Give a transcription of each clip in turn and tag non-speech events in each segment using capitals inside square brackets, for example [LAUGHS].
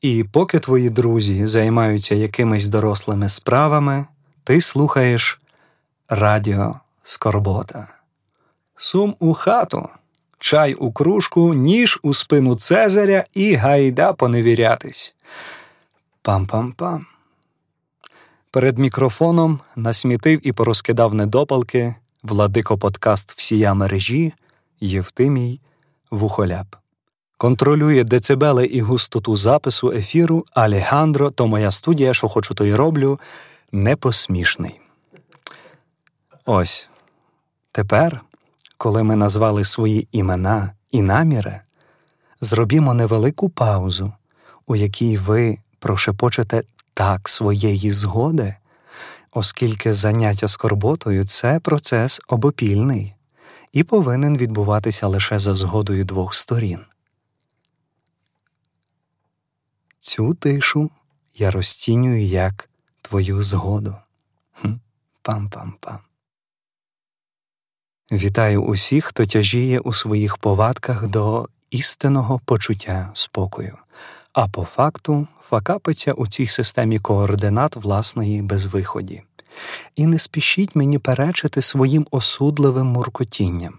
І поки твої друзі займаються якимись дорослими справами, ти слухаєш Радіо Скорбота. Сум у хату, чай у кружку, ніж у спину Цезаря і гайда поневірятись. Пам-пам-пам. Перед мікрофоном насмітив і порозкидав недопалки владико подкаст всія мережі Євтимій Вухоляб. Контролює децибели і густоту запису ефіру Алехандро, то моя студія, що хочу, то й роблю, непосмішний. Ось тепер, коли ми назвали свої імена і наміри, зробімо невелику паузу, у якій ви прошепочете так своєї згоди, оскільки заняття скорботою це процес обопільний і повинен відбуватися лише за згодою двох сторін. Цю тишу я розцінюю як твою згоду. Пам-пам-пам. Вітаю усіх, хто тяжіє у своїх повадках до істинного почуття спокою, а по факту факапиться у цій системі координат власної безвиході. І не спішіть мені перечити своїм осудливим муркотінням.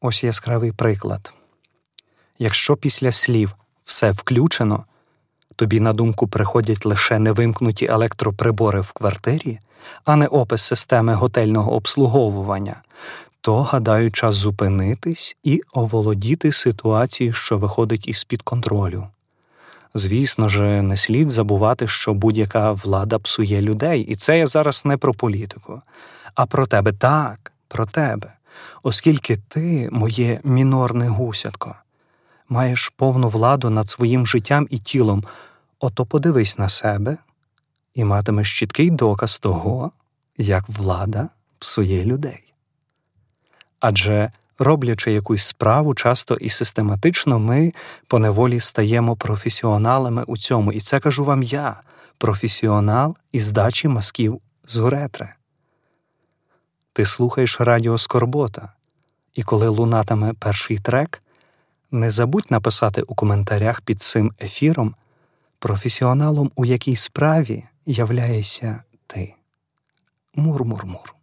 Ось яскравий приклад. Якщо після слів все включено, тобі на думку приходять лише невимкнуті електроприбори в квартирі, а не опис системи готельного обслуговування, то, гадаю, час зупинитись і оволодіти ситуацією, що виходить із під контролю. Звісно ж, не слід забувати, що будь-яка влада псує людей, і це я зараз не про політику, а про тебе. Так, про тебе, оскільки ти, моє мінорне гусятко, маєш повну владу над своїм життям і тілом, ото подивись на себе і матимеш чіткий доказ того, як влада псує людей. Адже роблячи якусь справу, часто і систематично ми поневолі стаємо професіоналами у цьому, і це кажу вам я, професіонал із дачі мазків з уретри. Ти слухаєш радіо Скорбота, і коли лунатиме перший трек, не забудь написати у коментарях під цим ефіром, професіоналом у якій справі являєшся ти. Мур-мур-мур.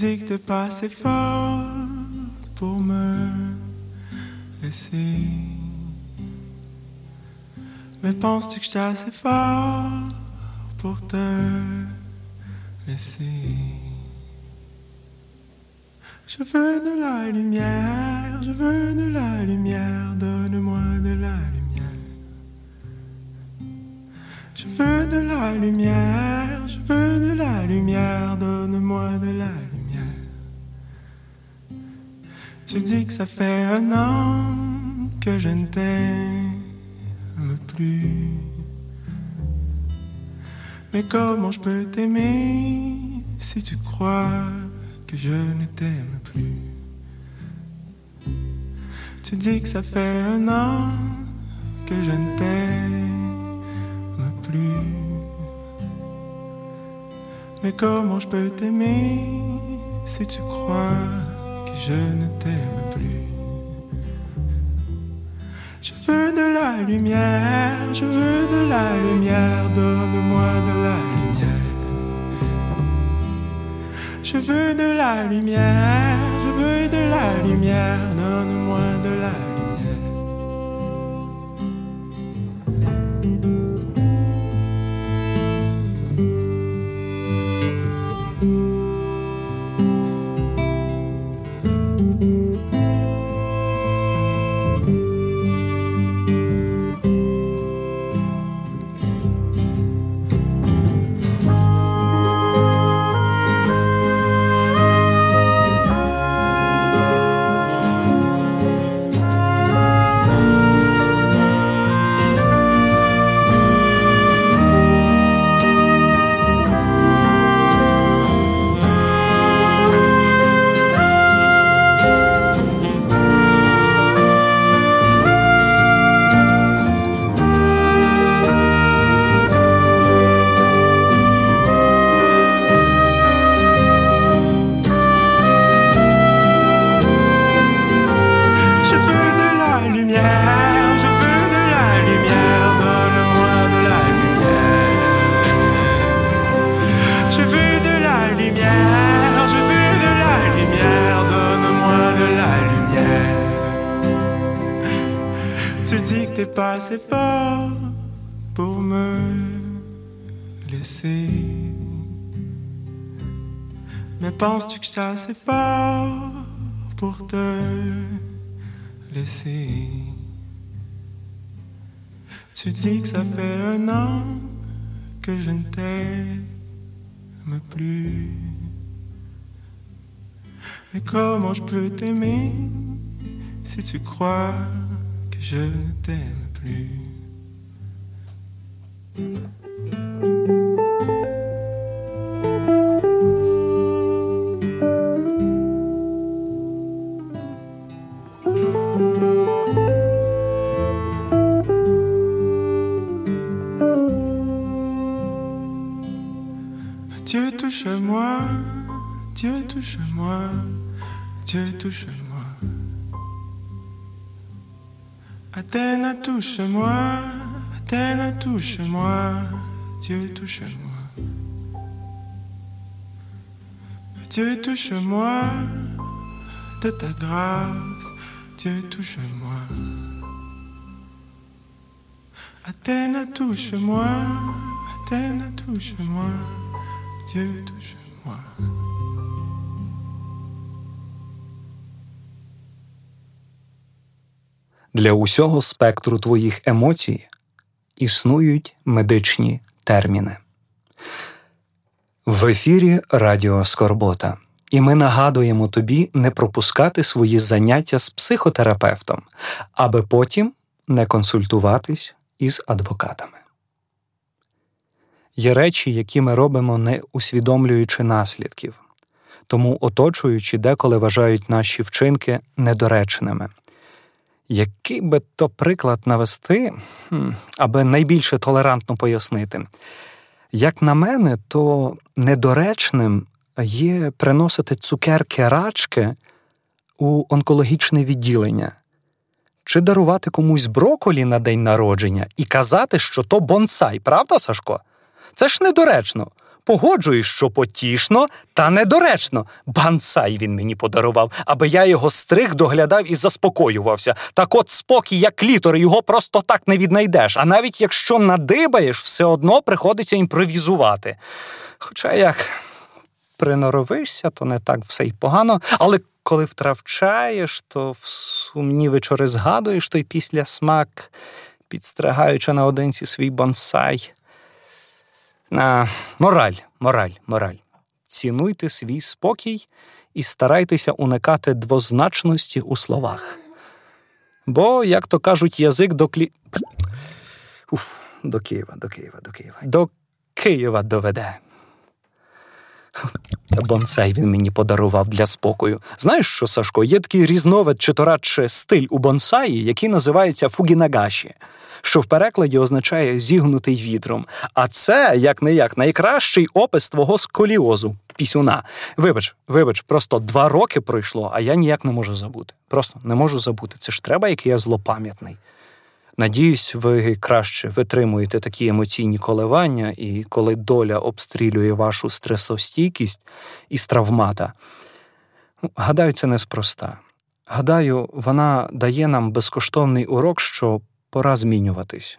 Dis que t'es pas assez forte pour me Mais penses-tu que j'étais assez fort pour te laisser? Je veux de la lumière, je veux de la lumière, donne-moi de la lumière. Je veux de la lumière, je veux de la lumière, donne-moi de la lumière. Tu dis que ça fait un an que je ne t'aime plus. Mais comment je peux t'aimer si tu crois que je ne t'aime plus? Tu dis que ça fait un an que je ne t'aime plus. Mais comment je peux t'aimer si tu crois je ne t'aime plus Je veux de la lumière, je veux de la lumière, donne-moi de la lumière. Je veux de la lumière, je veux de la lumière, donne-moi de la lumière. Pour te laisser? Tu dis que ça fait un an que je ne t'aime plus. Mais comment je peux t'aimer si tu crois que je ne t'aime plus? Touche-moi, Athènes touche-moi, Dieu touche-moi. Dieu touche-moi, de ta grâce, Dieu touche-moi. Athènes touche-moi, Athènes touche-moi. Dieu touche-moi. Для усього спектру твоїх емоцій існують медичні терміни. В ефірі Радіо Скорбота. І ми нагадуємо тобі не пропускати свої заняття з психотерапевтом, аби потім не консультуватись із адвокатами. Є речі, які ми робимо, не усвідомлюючи наслідків, тому оточуючи деколи вважають наші вчинки недоречними. Який би то приклад навести, аби найбільше толерантно пояснити? Як на мене, то недоречним є приносити цукерки рачки у онкологічне відділення, чи дарувати комусь броколі на день народження і казати, що то бонсай, правда, Сашко? Це ж недоречно. Погоджуюсь, що потішно, та недоречно. Бансай він мені подарував, аби я його стриг, доглядав і заспокоювався. Так от спокій, як літор, його просто так не віднайдеш. А навіть якщо надибаєш, все одно приходиться імпровізувати. Хоча як приноровишся, то не так все й погано, але коли втравчаєш, то в сумні вечори згадуєш той після смак, підстригаючи наодинці свій бонсай. А, Мораль, мораль, мораль. Цінуйте свій спокій і старайтеся уникати двозначності у словах. Бо, як то кажуть, язик до клі. Уф, до Києва, до Києва, до Києва. До Києва доведе. Бонсай він мені подарував для спокою. Знаєш що, Сашко, є такий різновид чи то радше стиль у бонсаї, який називається фукінагаші що в перекладі означає зігнутий вітром. А це, як не як, найкращий опис твого сколіозу, пісюна. Вибач, вибач, просто два роки пройшло, а я ніяк не можу забути. Просто не можу забути. Це ж треба, який я злопам'ятний. Надіюсь, ви краще витримуєте такі емоційні коливання, і коли доля обстрілює вашу стресостійкість із травмата. Ну, гадаю, це неспроста. Гадаю, вона дає нам безкоштовний урок, що пора змінюватись.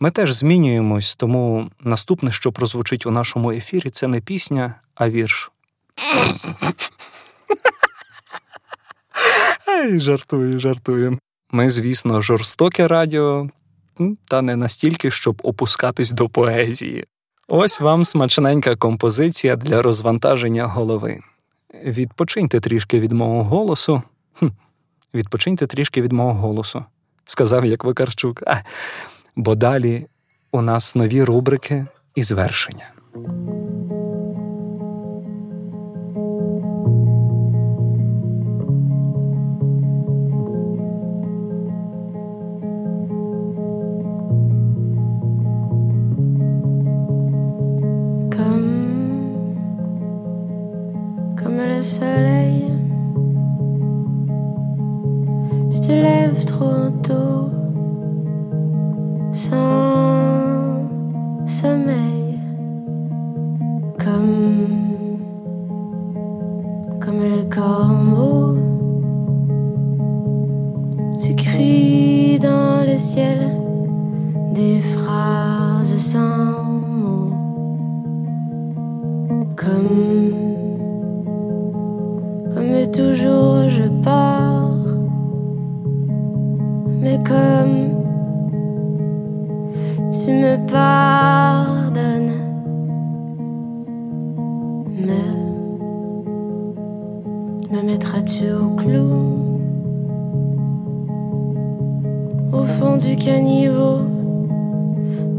Ми теж змінюємось, тому наступне, що прозвучить у нашому ефірі, це не пісня, а вірш. [LAUGHS] Жартую, жартую. Ми, звісно, жорстоке радіо, та не настільки, щоб опускатись до поезії. Ось вам смачненька композиція для розвантаження голови. Відпочиньте трішки від мого голосу. Хм. Відпочиньте трішки від мого голосу сказав як Викарчук. А, бо далі у нас нові рубрики і звершення. toujours je pars. Mais comme tu me pardonnes, me, me mettras-tu au clou? Au fond du caniveau,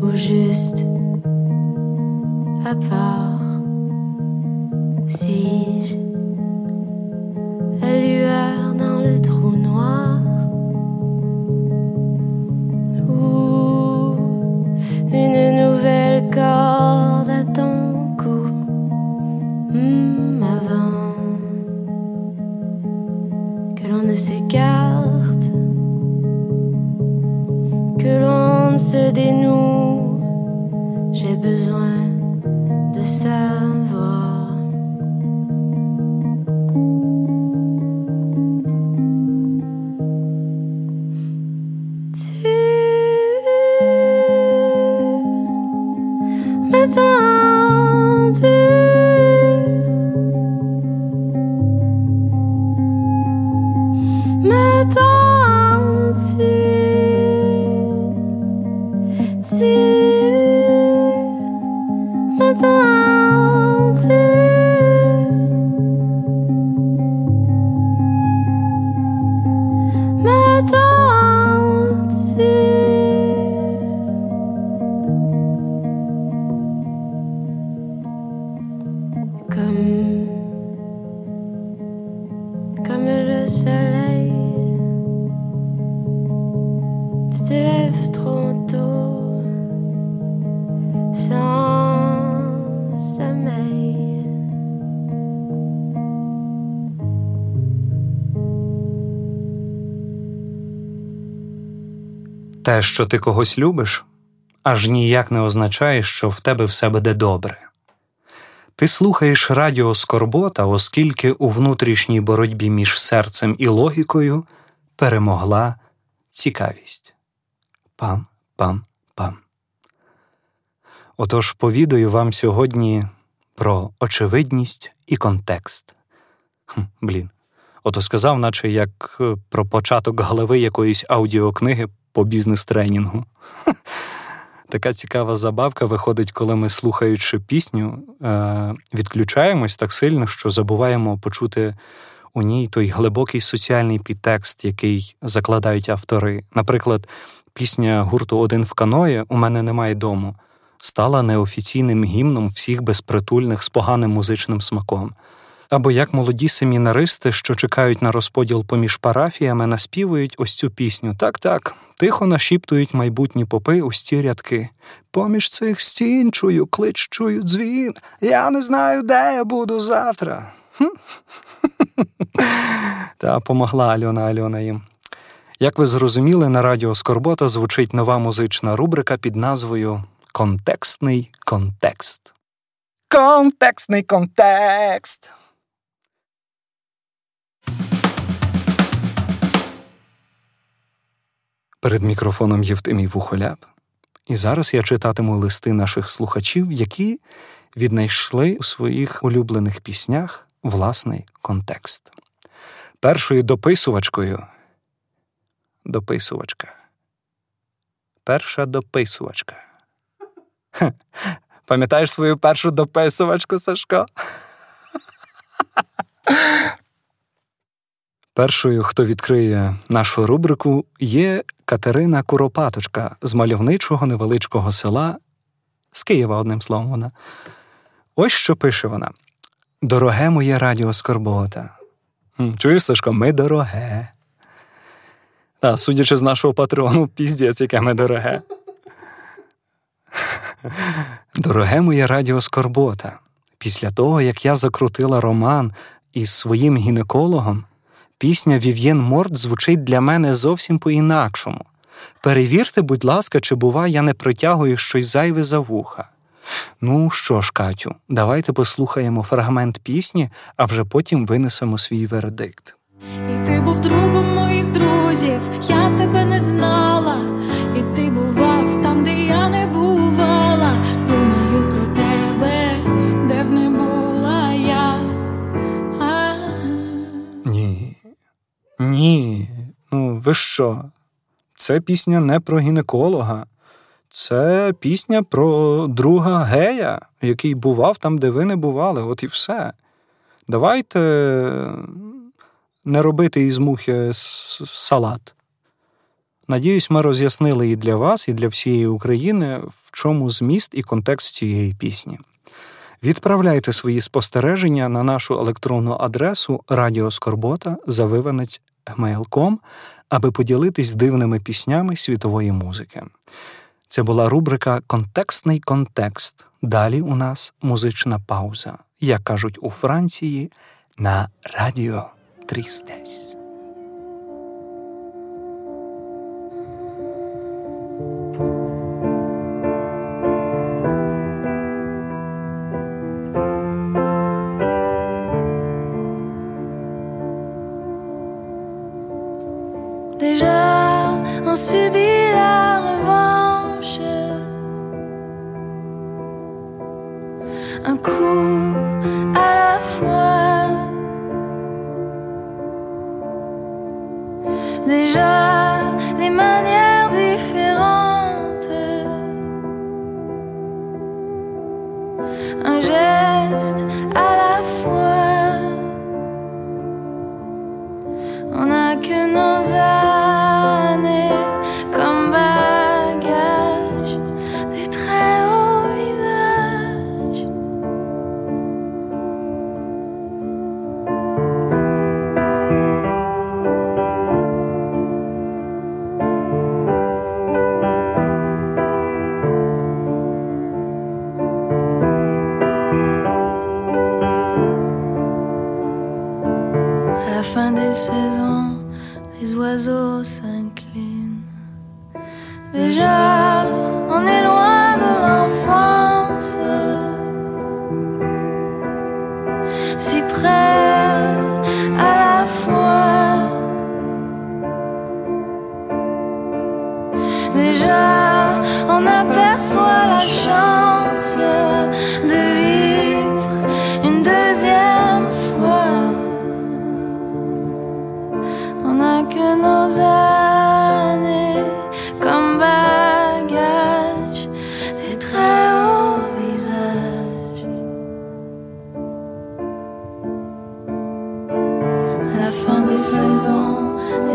ou juste à part? Si Те, що ти когось любиш, аж ніяк не означає, що в тебе все буде добре. Ти слухаєш радіо Скорбота, оскільки у внутрішній боротьбі між серцем і логікою перемогла цікавість. Пам, пам, пам. Отож повідаю вам сьогодні про очевидність і контекст. Хм, блін. Ото сказав, наче як е, про початок голови якоїсь аудіокниги по бізнес-тренінгу. [LAUGHS] Така цікава забавка виходить, коли ми, слухаючи пісню, е, відключаємось так сильно, що забуваємо почути у ній той глибокий соціальний підтекст, який закладають автори. Наприклад, пісня гурту Один в каної У мене немає дому стала неофіційним гімном всіх безпритульних з поганим музичним смаком. Або як молоді семінаристи, що чекають на розподіл поміж парафіями, наспівують ось цю пісню. Так, так, тихо нашіптують майбутні попи ось ці рядки. Поміж цих стін чую, клич чую дзвін. Я не знаю, де я буду завтра. [LAUGHS] Та помогла Альона Альона їм. Як ви зрозуміли, на радіо Скорбота звучить нова музична рубрика під назвою Контекстний контекст. Контекстний контекст. Перед мікрофоном Євтимій Вухоляб. І зараз я читатиму листи наших слухачів, які віднайшли у своїх улюблених піснях власний контекст. Першою дописувачкою дописувачка. Перша дописувачка. Пам'ятаєш свою першу дописувачку, Сашко? Першою, хто відкриє нашу рубрику, є Катерина Куропаточка з мальовничого невеличкого села з Києва, одним словом вона. Ось що пише вона: Дороге моє радіо Скорбота. Чуєш, Сашко, ми дороге. Та, судячи з нашого патрону, піздець, яке ми дороге. Дороге моє радіо Скорбота. Після того, як я закрутила роман із своїм гінекологом, пісня Вів'єн Морт звучить для мене зовсім по-інакшому. Перевірте, будь ласка, чи бува я не притягую щось зайве за вуха. Ну що ж, Катю, давайте послухаємо фрагмент пісні, а вже потім винесемо свій вердикт. І ти був другом моїх друзів, я тебе не знала, що? Це пісня не про гінеколога. Це пісня про друга гея, який бував там, де ви не бували, от і все. Давайте не робити із мухи салат. Надіюсь, ми роз'яснили і для вас, і для всієї України, в чому зміст і контекст цієї пісні. Відправляйте свої спостереження на нашу електронну адресу радіоскорбота завиванець gmail.com, аби поділитись дивними піснями світової музики. Це була рубрика Контекстний контекст. Далі у нас музична пауза, як кажуть у Франції, на радіо Трістесь.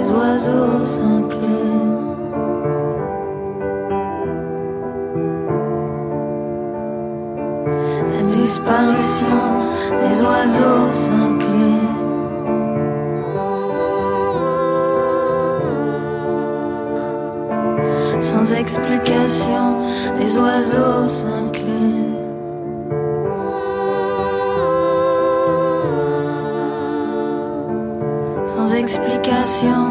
Les oiseaux s'inclinent. La disparition, les oiseaux s'inclinent. Sans explication, les oiseaux s'inclinent. Sans explication,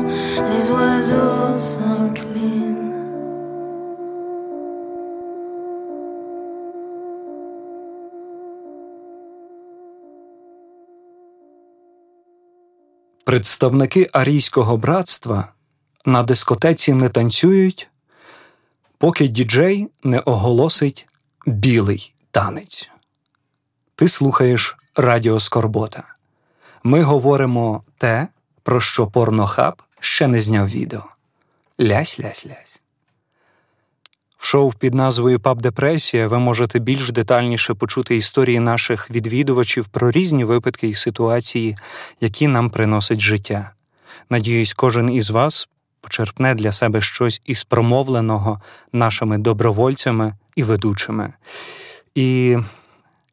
Представники арійського братства на дискотеці не танцюють, поки діджей не оголосить білий танець. Ти слухаєш Радіо Скорбота. Ми говоримо те, про що порнохаб ще не зняв відео. Лясь-лясь-лясь. Шоу під назвою Паб Депресія ви можете більш детальніше почути історії наших відвідувачів про різні випадки і ситуації, які нам приносить життя. Надіюсь, кожен із вас почерпне для себе щось із промовленого нашими добровольцями і ведучими. І,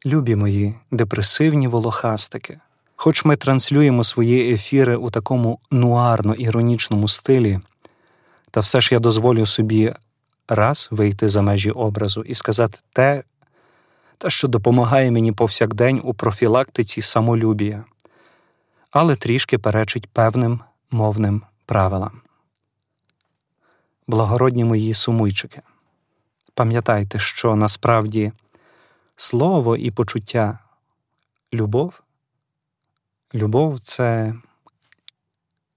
любі мої депресивні волохастики, хоч ми транслюємо свої ефіри у такому нуарно-іронічному стилі, та все ж я дозволю собі раз вийти за межі образу і сказати те, те, що допомагає мені повсякдень у профілактиці самолюбія, але трішки перечить певним мовним правилам. Благородні мої сумуйчики, пам'ятайте, що насправді слово і почуття любов, любов це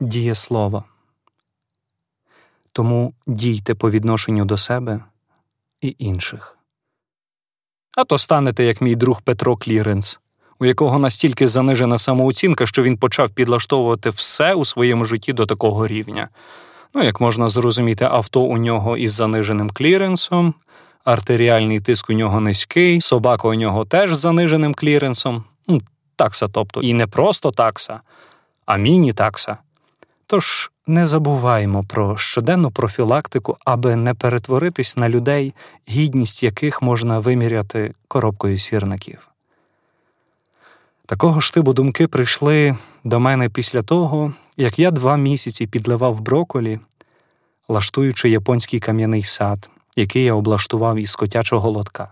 дієслово. Тому дійте по відношенню до себе і інших. А то станете, як мій друг Петро Кліренс, у якого настільки занижена самооцінка, що він почав підлаштовувати все у своєму житті до такого рівня. Ну, як можна зрозуміти, авто у нього із заниженим кліренсом, артеріальний тиск у нього низький, собака у нього теж з заниженим кліренсом. Такса, тобто, і не просто такса, а міні-такса. Тож не забуваємо про щоденну профілактику, аби не перетворитись на людей, гідність яких можна виміряти коробкою сірників. Такого ж типу думки прийшли до мене після того, як я два місяці підливав броколі, лаштуючи японський кам'яний сад, який я облаштував із котячого лотка.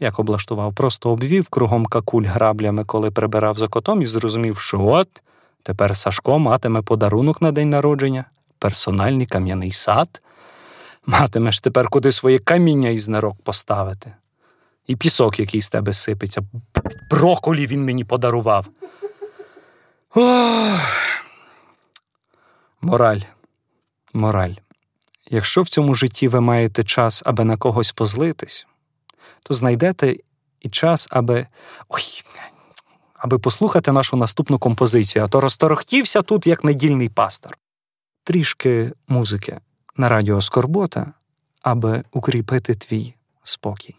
Як облаштував, просто обвів кругом какуль граблями, коли прибирав за котом, і зрозумів, що от тепер Сашко матиме подарунок на день народження, персональний кам'яний сад. Матимеш тепер куди своє каміння із нирок поставити. І пісок, який з тебе сипеться. Броколі він мені подарував. Ох. Мораль. Мораль. Якщо в цьому житті ви маєте час, аби на когось позлитись, то знайдете і час, аби. Ой, аби послухати нашу наступну композицію, а то розторохтівся тут як недільний пастор. Трішки музики на радіо Скорбота, аби укріпити твій спокій.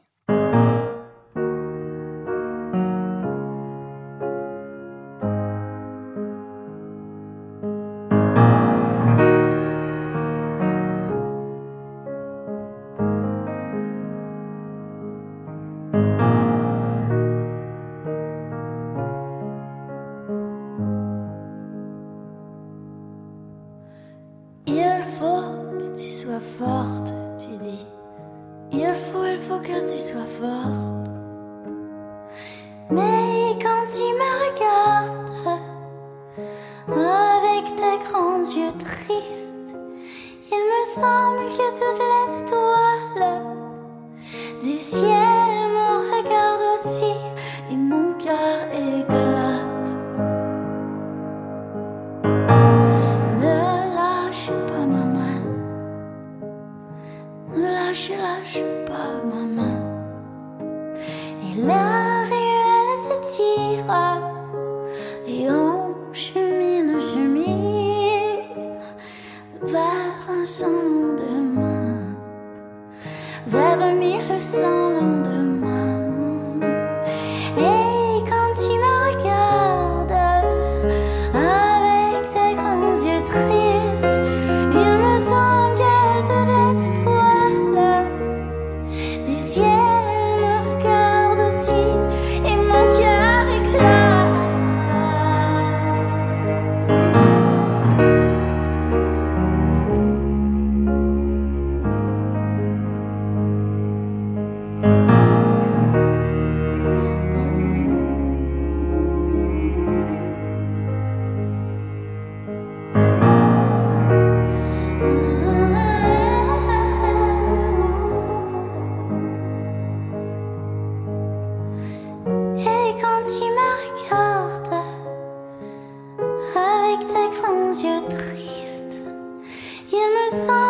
走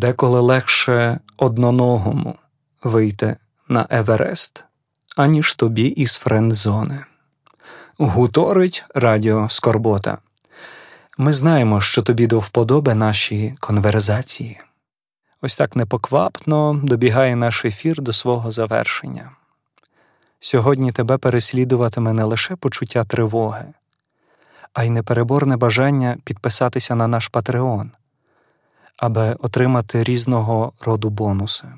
Деколи легше одноногому вийти на Еверест, аніж тобі із френдзони. Гуторить радіо Скорбота. Ми знаємо, що тобі до вподоби наші конверзації. Ось так непоквапно добігає наш ефір до свого завершення. Сьогодні тебе переслідуватиме не лише почуття тривоги, а й непереборне бажання підписатися на наш Патреон, аби отримати різного роду бонуси.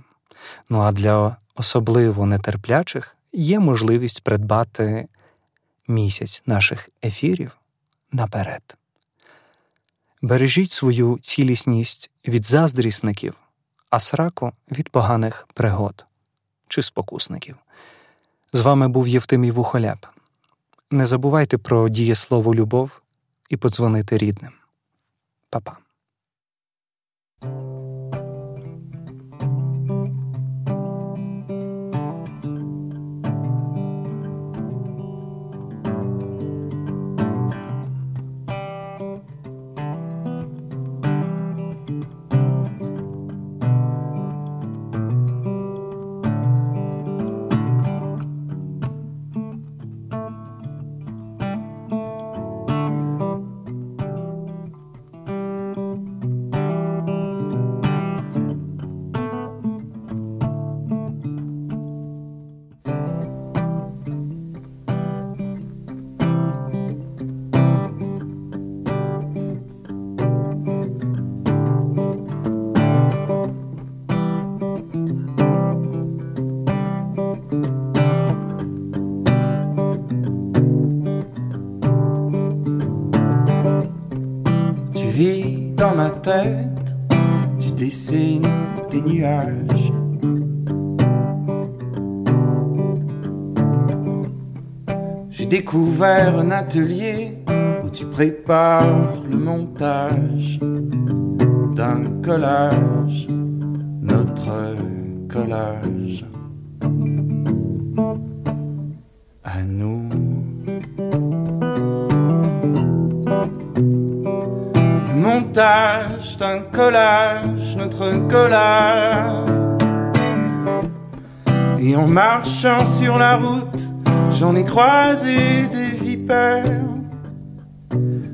Ну а для особливо нетерплячих є можливість придбати місяць наших ефірів наперед. Бережіть свою цілісність від заздрісників, а сраку від поганих пригод чи спокусників. З вами був Євтимій Вухоляп. Не забувайте про дієслово любов і подзвонити рідним. Па-па. Un atelier où tu prépares le montage d'un collage, notre collage. À nous. Le montage d'un collage, notre collage. Et en marchant sur la route, j'en ai croisé des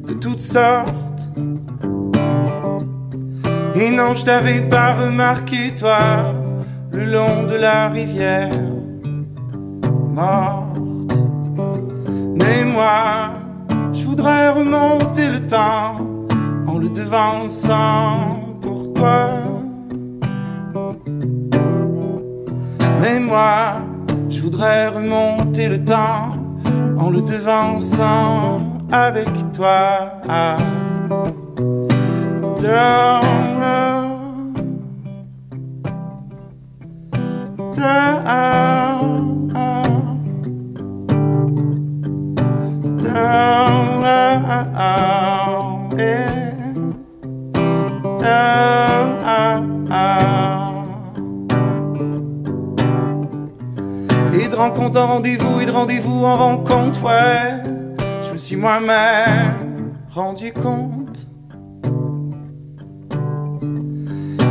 de toutes sortes. Et non, je t'avais pas remarqué, toi, le long de la rivière morte. Mais moi, je voudrais remonter le temps en le devançant pour toi. Mais moi, je voudrais remonter le temps en le devançant avec toi. Down, down, en rendez-vous et de rendez-vous en rencontre, ouais. Je me suis moi-même rendu compte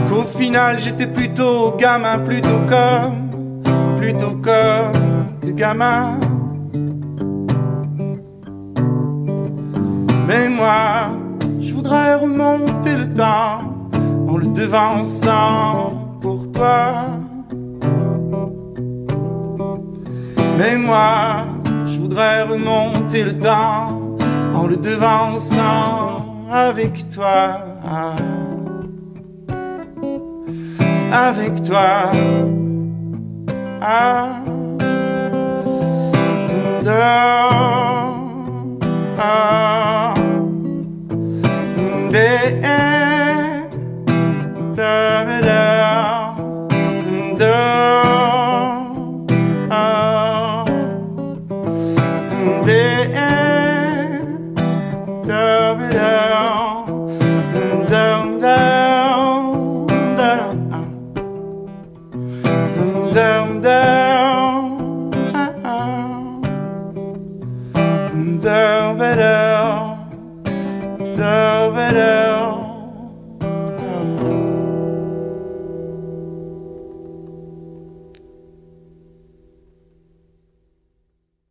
qu'au final j'étais plutôt gamin, plutôt comme, plutôt comme que gamin. Mais moi, je voudrais remonter le temps en le devançant pour toi. Mais moi, je voudrais remonter le temps en le devançant avec toi. Avec toi. Ah. Ah.